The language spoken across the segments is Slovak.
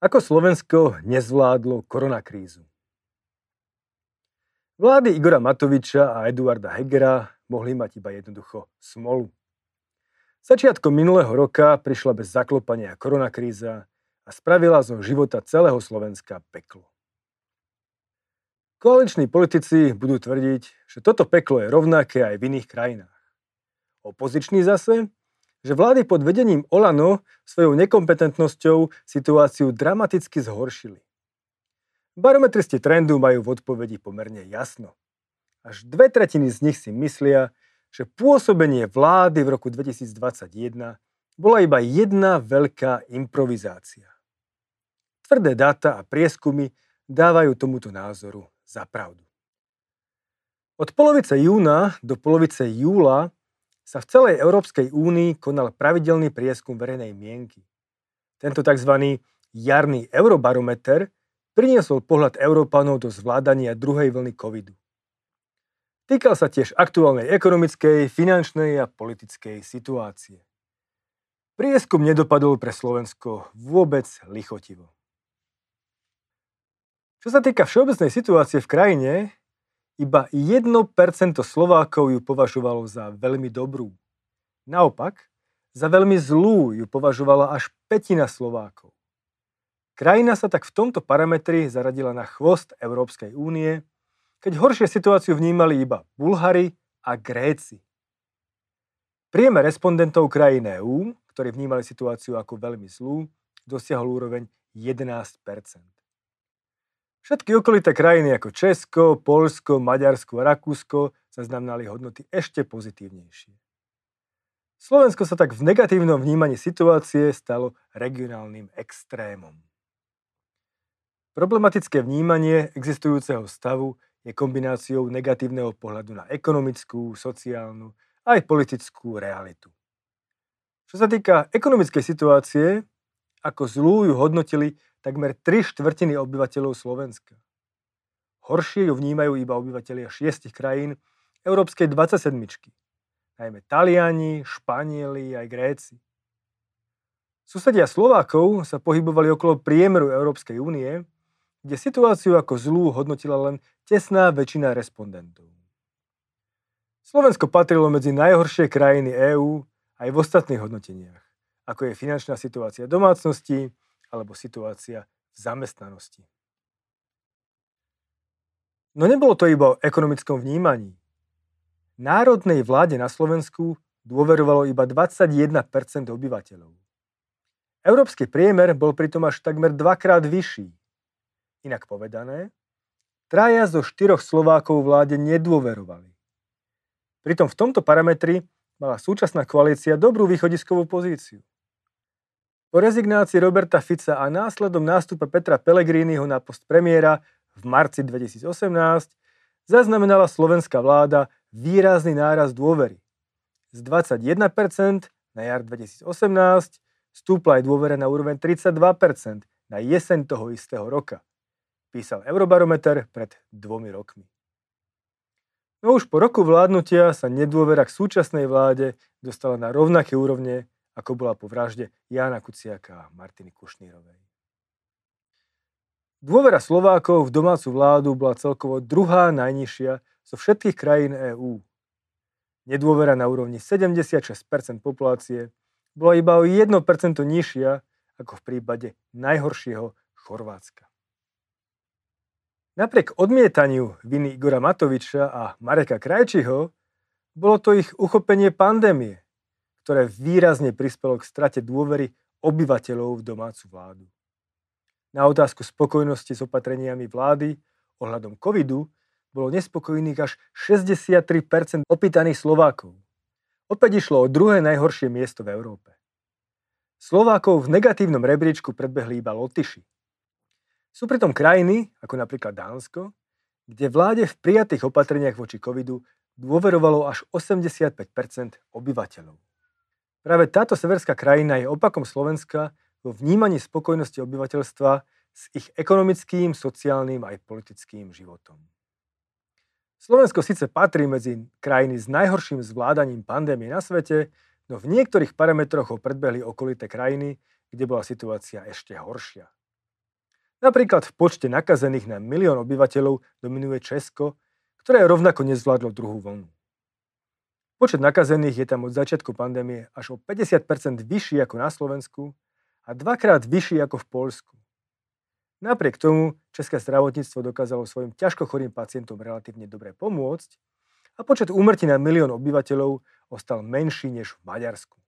Ako Slovensko nezvládlo koronakrízu? Vlády Igora Matoviča a Eduarda Hegera mohli mať iba jednoducho smolu. Začiatkom minulého roka prišla bez zaklopania koronakríza a spravila zo života celého Slovenska peklo. Koaliční politici budú tvrdiť, že toto peklo je rovnaké aj v iných krajinách. Opoziční zase že vlády pod vedením Olano svojou nekompetentnosťou situáciu dramaticky zhoršili. Barometristi trendu majú v odpovedi pomerne jasno. Až dve tretiny z nich si myslia, že pôsobenie vlády v roku 2021 bola iba jedna veľká improvizácia. Tvrdé dáta a prieskumy dávajú tomuto názoru za pravdu. Od polovice júna do polovice júla sa v celej Európskej únii konal pravidelný prieskum verejnej mienky. Tento tzv. jarný eurobarometer priniesol pohľad Európanov do zvládania druhej vlny covidu. Týkal sa tiež aktuálnej ekonomickej, finančnej a politickej situácie. Prieskum nedopadol pre Slovensko vôbec lichotivo. Čo sa týka všeobecnej situácie v krajine, iba 1% Slovákov ju považovalo za veľmi dobrú. Naopak, za veľmi zlú ju považovala až petina Slovákov. Krajina sa tak v tomto parametri zaradila na chvost Európskej únie, keď horšie situáciu vnímali iba Bulhari a Gréci. Priemer respondentov krajín EÚ, ktorí vnímali situáciu ako veľmi zlú, dosiahol úroveň 11 Všetky okolité krajiny ako Česko, Polsko, Maďarsko a Rakúsko zaznamenali hodnoty ešte pozitívnejšie. Slovensko sa tak v negatívnom vnímaní situácie stalo regionálnym extrémom. Problematické vnímanie existujúceho stavu je kombináciou negatívneho pohľadu na ekonomickú, sociálnu aj politickú realitu. Čo sa týka ekonomickej situácie, ako zlú ju hodnotili takmer 3 štvrtiny obyvateľov Slovenska. Horšie ju vnímajú iba obyvateľia šiestich krajín Európskej 27. Najmä Taliani, Španieli aj Gréci. Susedia Slovákov sa pohybovali okolo priemeru Európskej únie, kde situáciu ako zlú hodnotila len tesná väčšina respondentov. Slovensko patrilo medzi najhoršie krajiny EÚ aj v ostatných hodnoteniach, ako je finančná situácia domácnosti, alebo situácia v zamestnanosti. No nebolo to iba o ekonomickom vnímaní. Národnej vláde na Slovensku dôverovalo iba 21% obyvateľov. Európsky priemer bol pritom až takmer dvakrát vyšší. Inak povedané, traja zo štyroch Slovákov vláde nedôverovali. Pritom v tomto parametri mala súčasná koalícia dobrú východiskovú pozíciu. Po rezignácii Roberta Fica a následom nástupa Petra Pellegriniho na post premiéra v marci 2018 zaznamenala slovenská vláda výrazný náraz dôvery. Z 21% na jar 2018 stúpla aj dôvera na úroveň 32% na jeseň toho istého roka. Písal Eurobarometer pred dvomi rokmi. No už po roku vládnutia sa nedôvera k súčasnej vláde dostala na rovnaké úrovne ako bola po vražde Jána Kuciaka a Martiny Kušnírovej. Dôvera Slovákov v domácu vládu bola celkovo druhá najnižšia zo všetkých krajín EÚ. Nedôvera na úrovni 76% populácie bola iba o 1% nižšia ako v prípade najhoršieho Chorvátska. Napriek odmietaniu viny Igora Matoviča a Mareka Krajčiho bolo to ich uchopenie pandémie, ktoré výrazne prispelo k strate dôvery obyvateľov v domácu vládu. Na otázku spokojnosti s opatreniami vlády ohľadom covidu bolo nespokojných až 63% opýtaných Slovákov. Opäť išlo o druhé najhoršie miesto v Európe. Slovákov v negatívnom rebríčku predbehli iba Lotyši. Sú pritom krajiny, ako napríklad Dánsko, kde vláde v prijatých opatreniach voči covidu dôverovalo až 85% obyvateľov. Práve táto severská krajina je opakom Slovenska vo vnímaní spokojnosti obyvateľstva s ich ekonomickým, sociálnym aj politickým životom. Slovensko síce patrí medzi krajiny s najhorším zvládaním pandémie na svete, no v niektorých parametroch ho predbehli okolité krajiny, kde bola situácia ešte horšia. Napríklad v počte nakazených na milión obyvateľov dominuje Česko, ktoré rovnako nezvládlo druhú vlnu. Počet nakazených je tam od začiatku pandémie až o 50% vyšší ako na Slovensku a dvakrát vyšší ako v Polsku. Napriek tomu české zdravotníctvo dokázalo svojim ťažko chorým pacientom relatívne dobre pomôcť a počet úmrtí na milión obyvateľov ostal menší než v Maďarsku.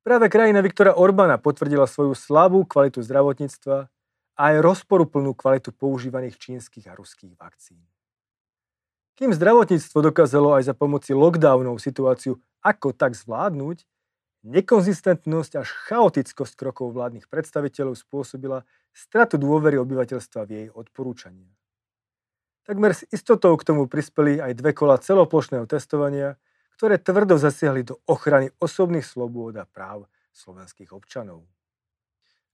Práve krajina Viktora Orbána potvrdila svoju slabú kvalitu zdravotníctva a aj rozporuplnú kvalitu používaných čínskych a ruských vakcín. Kým zdravotníctvo dokázalo aj za pomoci lockdownov situáciu ako tak zvládnuť, nekonzistentnosť až chaotickosť krokov vládnych predstaviteľov spôsobila stratu dôvery obyvateľstva v jej odporúčania. Takmer s istotou k tomu prispeli aj dve kola celoplošného testovania, ktoré tvrdo zasiahli do ochrany osobných slobôd a práv slovenských občanov.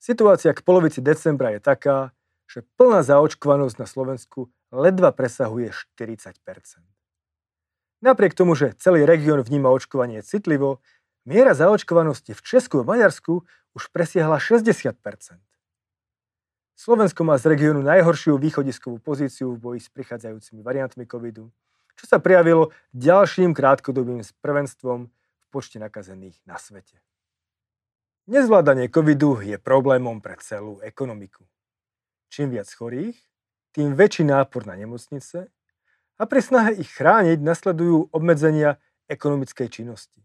Situácia k polovici decembra je taká, že plná zaočkovanosť na Slovensku ledva presahuje 40% Napriek tomu, že celý región vníma očkovanie citlivo, miera zaočkovanosti v Česku a Maďarsku už presiahla 60% Slovensko má z regiónu najhoršiu východiskovú pozíciu v boji s prichádzajúcimi variantmi covidu, čo sa prijavilo ďalším krátkodobým prvenstvom v počte nakazených na svete. Nezvládanie covidu je problémom pre celú ekonomiku. Čím viac chorých, tým väčší nápor na nemocnice a pri snahe ich chrániť nasledujú obmedzenia ekonomickej činnosti.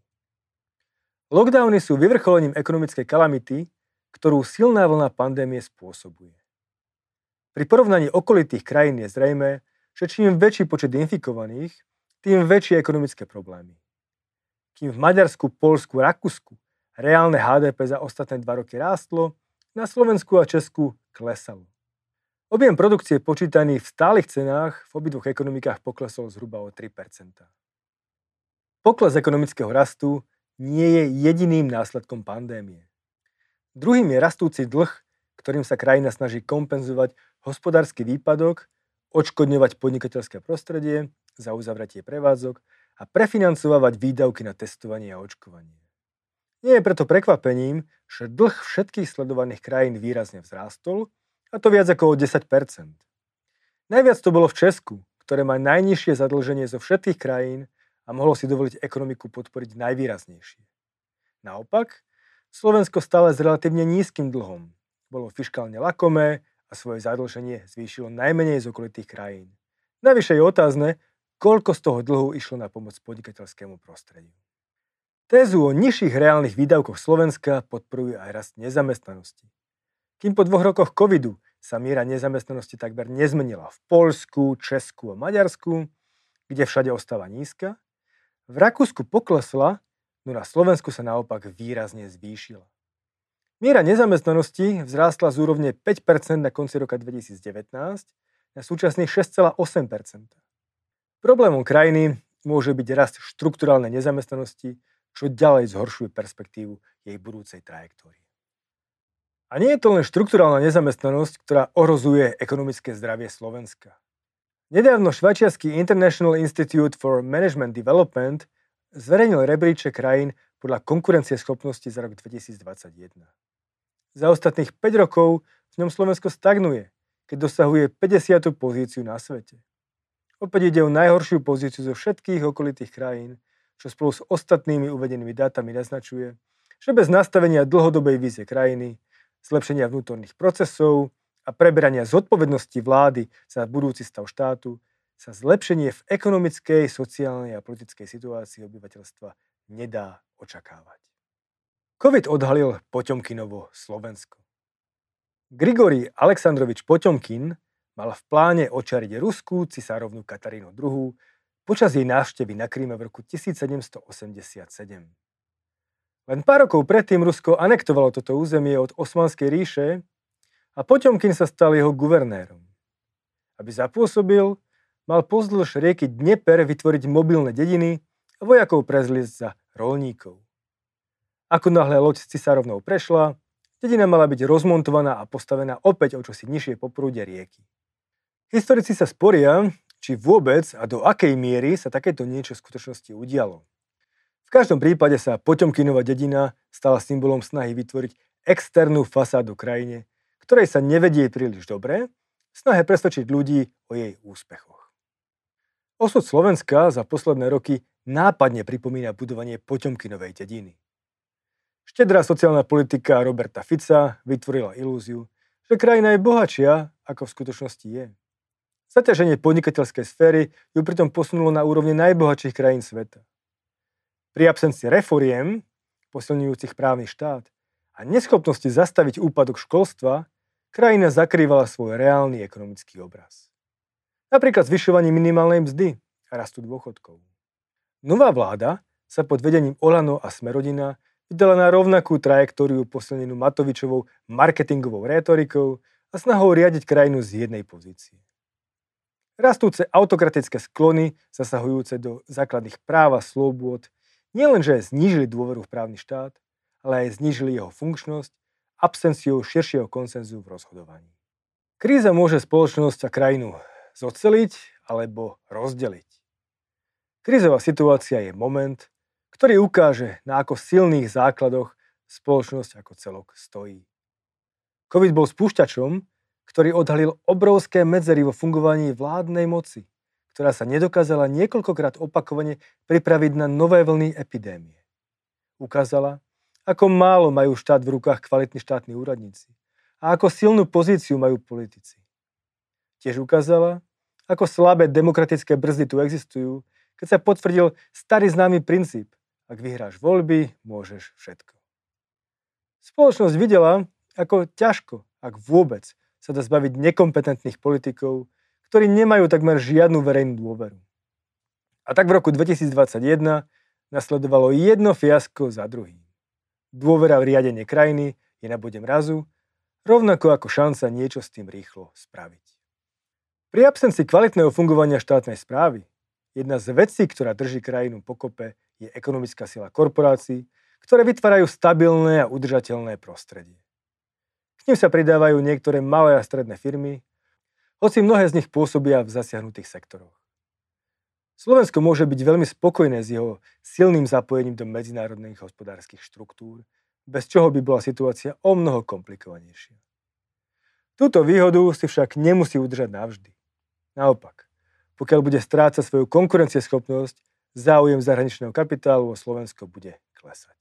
Lockdowny sú vyvrcholením ekonomickej kalamity, ktorú silná vlna pandémie spôsobuje. Pri porovnaní okolitých krajín je zrejme, že čím väčší počet infikovaných, tým väčšie ekonomické problémy. Kým v Maďarsku, Polsku, Rakúsku reálne HDP za ostatné dva roky rástlo, na Slovensku a Česku klesalo. Objem produkcie počítaný v stálych cenách v obidvoch ekonomikách poklesol zhruba o 3% Pokles ekonomického rastu nie je jediným následkom pandémie. Druhým je rastúci dlh, ktorým sa krajina snaží kompenzovať hospodársky výpadok, odškodňovať podnikateľské prostredie za uzavretie prevádzok a prefinancovať výdavky na testovanie a očkovanie. Nie je preto prekvapením, že dlh všetkých sledovaných krajín výrazne vzrástol a to viac ako o 10% Najviac to bolo v Česku, ktoré má najnižšie zadlženie zo všetkých krajín a mohlo si dovoliť ekonomiku podporiť najvýraznejšie. Naopak, Slovensko stále s relatívne nízkym dlhom. Bolo fiskálne lakomé a svoje zadlženie zvýšilo najmenej z okolitých krajín. Navyše je otázne, koľko z toho dlhu išlo na pomoc podnikateľskému prostrediu. Tézu o nižších reálnych výdavkoch Slovenska podporuje aj rast nezamestnanosti. Kým po dvoch rokoch covidu sa miera nezamestnanosti takmer nezmenila v Polsku, Česku a Maďarsku, kde všade ostáva nízka, v Rakúsku poklesla, no na Slovensku sa naopak výrazne zvýšila. Miera nezamestnanosti vzrástla z úrovne 5% na konci roka 2019 na súčasných 6,8%. Problémom krajiny môže byť rast štrukturálnej nezamestnanosti, čo ďalej zhoršuje perspektívu jej budúcej trajektórie. A nie je to len štrukturálna nezamestnanosť, ktorá ohrozuje ekonomické zdravie Slovenska. Nedávno švajčiarsky International Institute for Management Development zverejnil rebríček krajín podľa konkurencieschopnosti za rok 2021. Za ostatných 5 rokov v ňom Slovensko stagnuje, keď dosahuje 50. pozíciu na svete. Opäť ide o najhoršiu pozíciu zo všetkých okolitých krajín, čo spolu s ostatnými uvedenými dátami naznačuje, že bez nastavenia dlhodobej vízie krajiny zlepšenia vnútorných procesov a preberania zodpovednosti vlády za budúci stav štátu sa zlepšenie v ekonomickej, sociálnej a politickej situácii obyvateľstva nedá očakávať. COVID odhalil Poťomkinovo Slovensko. Grigory Aleksandrovič Poťomkin mal v pláne očariť ruskú cisárovnu Katarínu II počas jej návštevy na Kríme v roku 1787. Len pár rokov predtým Rusko anektovalo toto územie od Osmanskej ríše a Poťomkin sa stal jeho guvernérom. Aby zapôsobil, mal pozdĺž rieky Dnieper vytvoriť mobilné dediny a vojakov prezliesť za rolníkov. Ako náhle loď s cisárovnou prešla, dedina mala byť rozmontovaná a postavená opäť o čosi nižšie po prúde rieky. Historici sa sporia, či vôbec a do akej miery sa takéto niečo v skutočnosti udialo. V každom prípade sa Poťomkinova dedina stala symbolom snahy vytvoriť externú fasádu krajine, ktorej sa nevedie príliš dobre, snahe presvedčiť ľudí o jej úspechoch. Osud Slovenska za posledné roky nápadne pripomína budovanie Poťomkinovej dediny. Štedrá sociálna politika Roberta Fica vytvorila ilúziu, že krajina je bohatšia, ako v skutočnosti je. Zaťaženie podnikateľskej sféry ju pritom posunulo na úrovne najbohatších krajín sveta. Pri absencii reforiem, posilňujúcich právny štát a neschopnosti zastaviť úpadok školstva, krajina zakrývala svoj reálny ekonomický obraz. Napríklad zvyšovanie minimálnej mzdy a rastu dôchodkov. Nová vláda sa pod vedením Olano a Smerodina vydala na rovnakú trajektóriu posilnenú Matovičovou marketingovou rétorikou a snahou riadiť krajinu z jednej pozície. Rastúce autokratické sklony, zasahujúce do základných práv a slobôd, nielenže znížili dôveru v právny štát, ale aj znížili jeho funkčnosť absenciou širšieho konsenzu v rozhodovaní. Kríza môže spoločnosť a krajinu zoceliť alebo rozdeliť. Krízová situácia je moment, ktorý ukáže, na ako silných základoch spoločnosť ako celok stojí. COVID bol spúšťačom, ktorý odhalil obrovské medzery vo fungovaní vládnej moci, ktorá sa nedokázala niekoľkokrát opakovane pripraviť na nové vlny epidémie. Ukázala, ako málo majú štát v rukách kvalitní štátni úradníci a ako silnú pozíciu majú politici. Tiež ukázala, ako slabé demokratické brzdy tu existujú, keď sa potvrdil starý známy princíp. Ak vyhráš voľby, môžeš všetko. Spoločnosť videla, ako ťažko, ak vôbec, sa dá zbaviť nekompetentných politikov, ktorí nemajú takmer žiadnu verejnú dôveru. A tak v roku 2021 nasledovalo jedno fiasko za druhým. Dôvera v riadenie krajiny je na bode mrazu, rovnako ako šanca niečo s tým rýchlo spraviť. Pri absencii kvalitného fungovania štátnej správy, jedna z vecí, ktorá drží krajinu pokope, je ekonomická sila korporácií, ktoré vytvárajú stabilné a udržateľné prostredie ním sa pridávajú niektoré malé a stredné firmy, hoci mnohé z nich pôsobia v zasiahnutých sektoroch. Slovensko môže byť veľmi spokojné s jeho silným zapojením do medzinárodných hospodárskych štruktúr, bez čoho by bola situácia o mnoho komplikovanejšia. Túto výhodu si však nemusí udržať navždy. Naopak, pokiaľ bude strácať svoju konkurencieschopnosť, záujem zahraničného kapitálu o Slovensko bude klesať.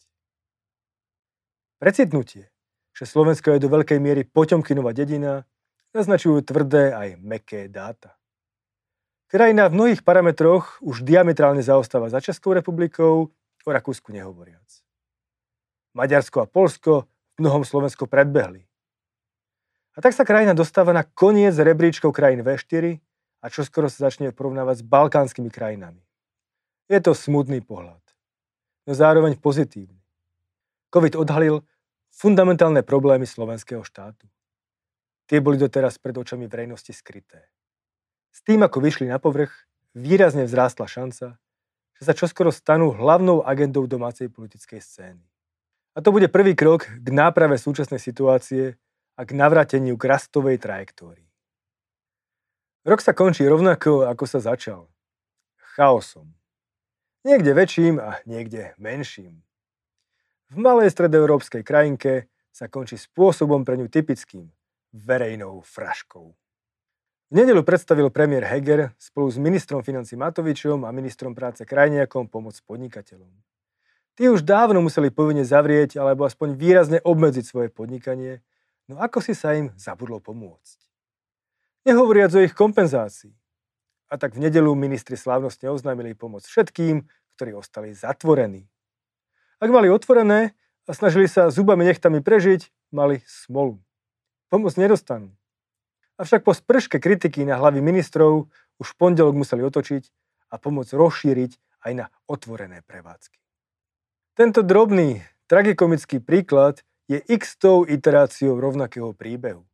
Precitnutie že Slovensko je do veľkej miery Poťomkinová dedina, naznačujú tvrdé aj meké dáta. Krajina v mnohých parametroch už diametrálne zaostáva za Českou republikou, o Rakúsku nehovoriac. Maďarsko a Polsko v mnohom Slovensko predbehli. A tak sa krajina dostáva na koniec rebríčkov krajín V4 a čoskoro sa začne porovnávať s balkánskymi krajinami. Je to smutný pohľad, no zároveň pozitívny. COVID odhalil, fundamentálne problémy slovenského štátu. Tie boli doteraz pred očami verejnosti skryté. S tým, ako vyšli na povrch, výrazne vzrástla šanca, že sa čoskoro stanú hlavnou agendou domácej politickej scény. A to bude prvý krok k náprave súčasnej situácie a k navráteniu k rastovej trajektórii. Rok sa končí rovnako, ako sa začal. Chaosom. Niekde väčším a niekde menším. V malej stredoeurópskej krajinke sa končí spôsobom pre ňu typickým verejnou fraškou. V nedelu predstavil premiér Heger spolu s ministrom financí Matovičom a ministrom práce Krajniakom pomoc podnikateľom. Tí už dávno museli povinne zavrieť alebo aspoň výrazne obmedziť svoje podnikanie, no ako si sa im zabudlo pomôcť. Nehovoriac o ich kompenzácii. A tak v nedelu ministri slávnostne oznámili pomoc všetkým, ktorí ostali zatvorení. Ak mali otvorené a snažili sa zubami nechtami prežiť, mali smolu. Pomoc nedostanú. Avšak po sprške kritiky na hlavy ministrov už v pondelok museli otočiť a pomoc rozšíriť aj na otvorené prevádzky. Tento drobný, tragikomický príklad je x tou iteráciou rovnakého príbehu.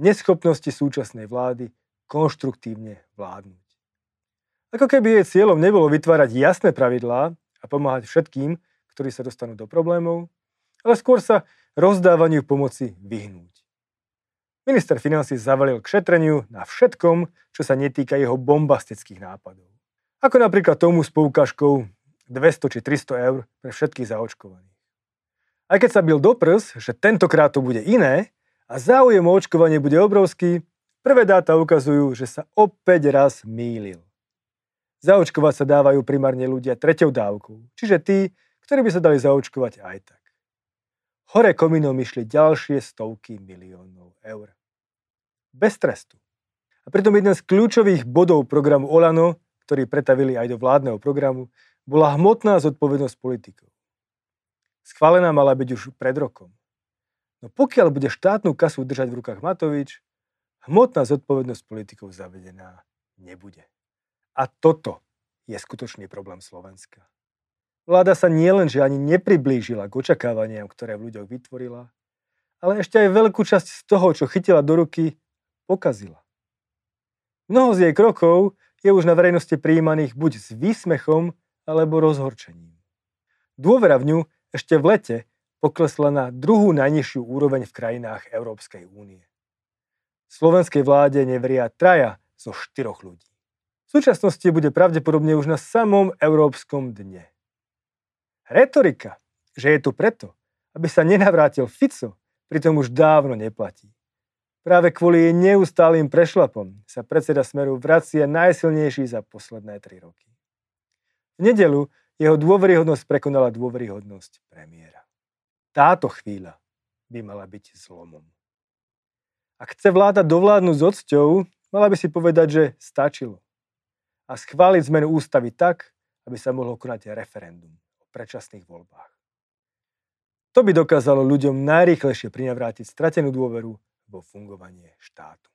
Neschopnosti súčasnej vlády konštruktívne vládnuť. Ako keby jej cieľom nebolo vytvárať jasné pravidlá a pomáhať všetkým, ktorí sa dostanú do problémov, ale skôr sa rozdávaniu pomoci vyhnúť. Minister financí zavalil k šetreniu na všetkom, čo sa netýka jeho bombastických nápadov. Ako napríklad tomu s poukážkou 200 či 300 eur pre všetkých zaočkovaných. Aj keď sa bil do prs, že tentokrát to bude iné a záujem o očkovanie bude obrovský, prvé dáta ukazujú, že sa opäť raz mýlil. Zaočkovať sa dávajú primárne ľudia treťou dávkou, čiže tí, ktorí by sa dali zaočkovať aj tak. Hore kominom išli ďalšie stovky miliónov eur. Bez trestu. A pritom jeden z kľúčových bodov programu Olano, ktorý pretavili aj do vládneho programu, bola hmotná zodpovednosť politikov. Schválená mala byť už pred rokom. No pokiaľ bude štátnu kasu držať v rukách Matovič, hmotná zodpovednosť politikov zavedená nebude. A toto je skutočný problém Slovenska. Vláda sa nielenže ani nepriblížila k očakávaniam, ktoré v ľuďoch vytvorila, ale ešte aj veľkú časť z toho, čo chytila do ruky, pokazila. Mnoho z jej krokov je už na verejnosti prijímaných buď s výsmechom alebo rozhorčením. Dôvera v ňu ešte v lete poklesla na druhú najnižšiu úroveň v krajinách Európskej únie. Slovenskej vláde neveria traja zo štyroch ľudí. V súčasnosti bude pravdepodobne už na samom Európskom dne. Retorika, že je tu preto, aby sa nenavrátil Fico, pritom už dávno neplatí. Práve kvôli jej neustálým prešlapom sa predseda Smeru vracia najsilnejší za posledné tri roky. V nedelu jeho dôveryhodnosť prekonala dôveryhodnosť premiéra. Táto chvíľa by mala byť zlomom. Ak chce vláda dovládnuť s odsťou, mala by si povedať, že stačilo. A schváliť zmenu ústavy tak, aby sa mohlo konať referendum o predčasných voľbách. To by dokázalo ľuďom najrýchlejšie prinavrátiť stratenú dôveru vo fungovanie štátu.